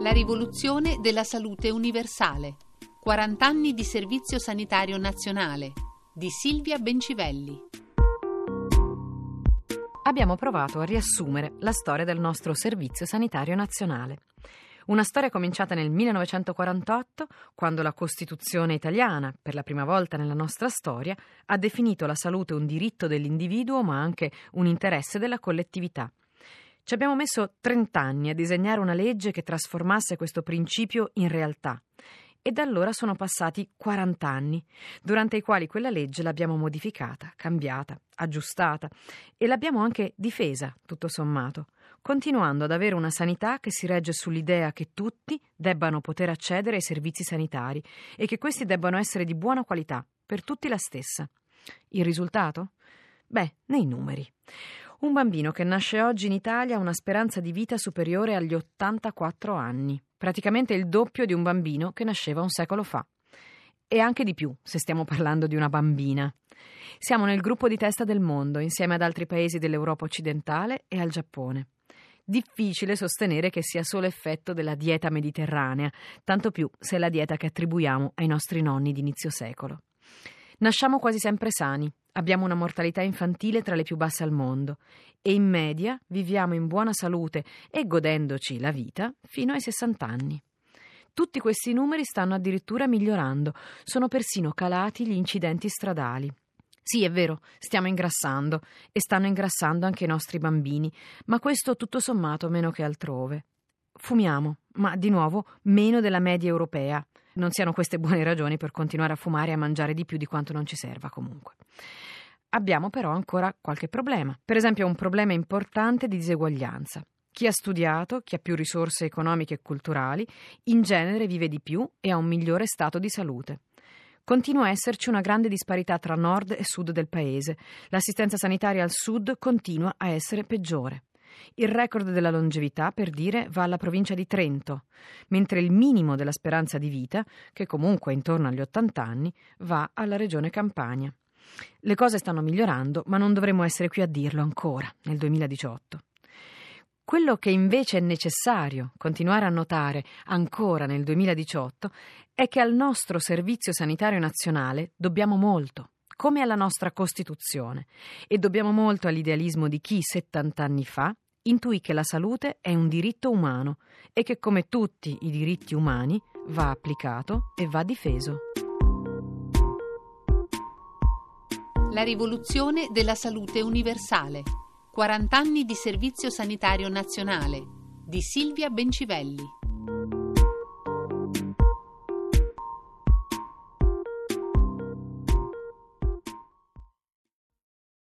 La rivoluzione della salute universale. 40 anni di servizio sanitario nazionale di Silvia Bencivelli. Abbiamo provato a riassumere la storia del nostro servizio sanitario nazionale. Una storia cominciata nel 1948, quando la Costituzione italiana, per la prima volta nella nostra storia, ha definito la salute un diritto dell'individuo ma anche un interesse della collettività. Ci abbiamo messo 30 anni a disegnare una legge che trasformasse questo principio in realtà. E da allora sono passati 40 anni, durante i quali quella legge l'abbiamo modificata, cambiata, aggiustata e l'abbiamo anche difesa, tutto sommato, continuando ad avere una sanità che si regge sull'idea che tutti debbano poter accedere ai servizi sanitari e che questi debbano essere di buona qualità, per tutti la stessa. Il risultato? Beh, nei numeri. Un bambino che nasce oggi in Italia ha una speranza di vita superiore agli 84 anni, praticamente il doppio di un bambino che nasceva un secolo fa. E anche di più, se stiamo parlando di una bambina. Siamo nel gruppo di testa del mondo, insieme ad altri paesi dell'Europa occidentale e al Giappone. Difficile sostenere che sia solo effetto della dieta mediterranea, tanto più se è la dieta che attribuiamo ai nostri nonni di inizio secolo. Nasciamo quasi sempre sani, abbiamo una mortalità infantile tra le più basse al mondo e in media viviamo in buona salute e godendoci la vita fino ai 60 anni. Tutti questi numeri stanno addirittura migliorando, sono persino calati gli incidenti stradali. Sì, è vero, stiamo ingrassando e stanno ingrassando anche i nostri bambini, ma questo tutto sommato meno che altrove. Fumiamo, ma di nuovo meno della media europea non siano queste buone ragioni per continuare a fumare e a mangiare di più di quanto non ci serva comunque. Abbiamo però ancora qualche problema, per esempio un problema importante di diseguaglianza. Chi ha studiato, chi ha più risorse economiche e culturali, in genere vive di più e ha un migliore stato di salute. Continua a esserci una grande disparità tra nord e sud del paese. L'assistenza sanitaria al sud continua a essere peggiore. Il record della longevità, per dire, va alla provincia di Trento, mentre il minimo della speranza di vita, che comunque è intorno agli 80 anni, va alla regione Campania. Le cose stanno migliorando, ma non dovremmo essere qui a dirlo ancora, nel 2018. Quello che invece è necessario continuare a notare ancora nel 2018 è che al nostro Servizio Sanitario Nazionale dobbiamo molto, come alla nostra Costituzione, e dobbiamo molto all'idealismo di chi 70 anni fa intuì che la salute è un diritto umano e che come tutti i diritti umani va applicato e va difeso. La rivoluzione della salute universale. 40 anni di servizio sanitario nazionale di Silvia Bencivelli.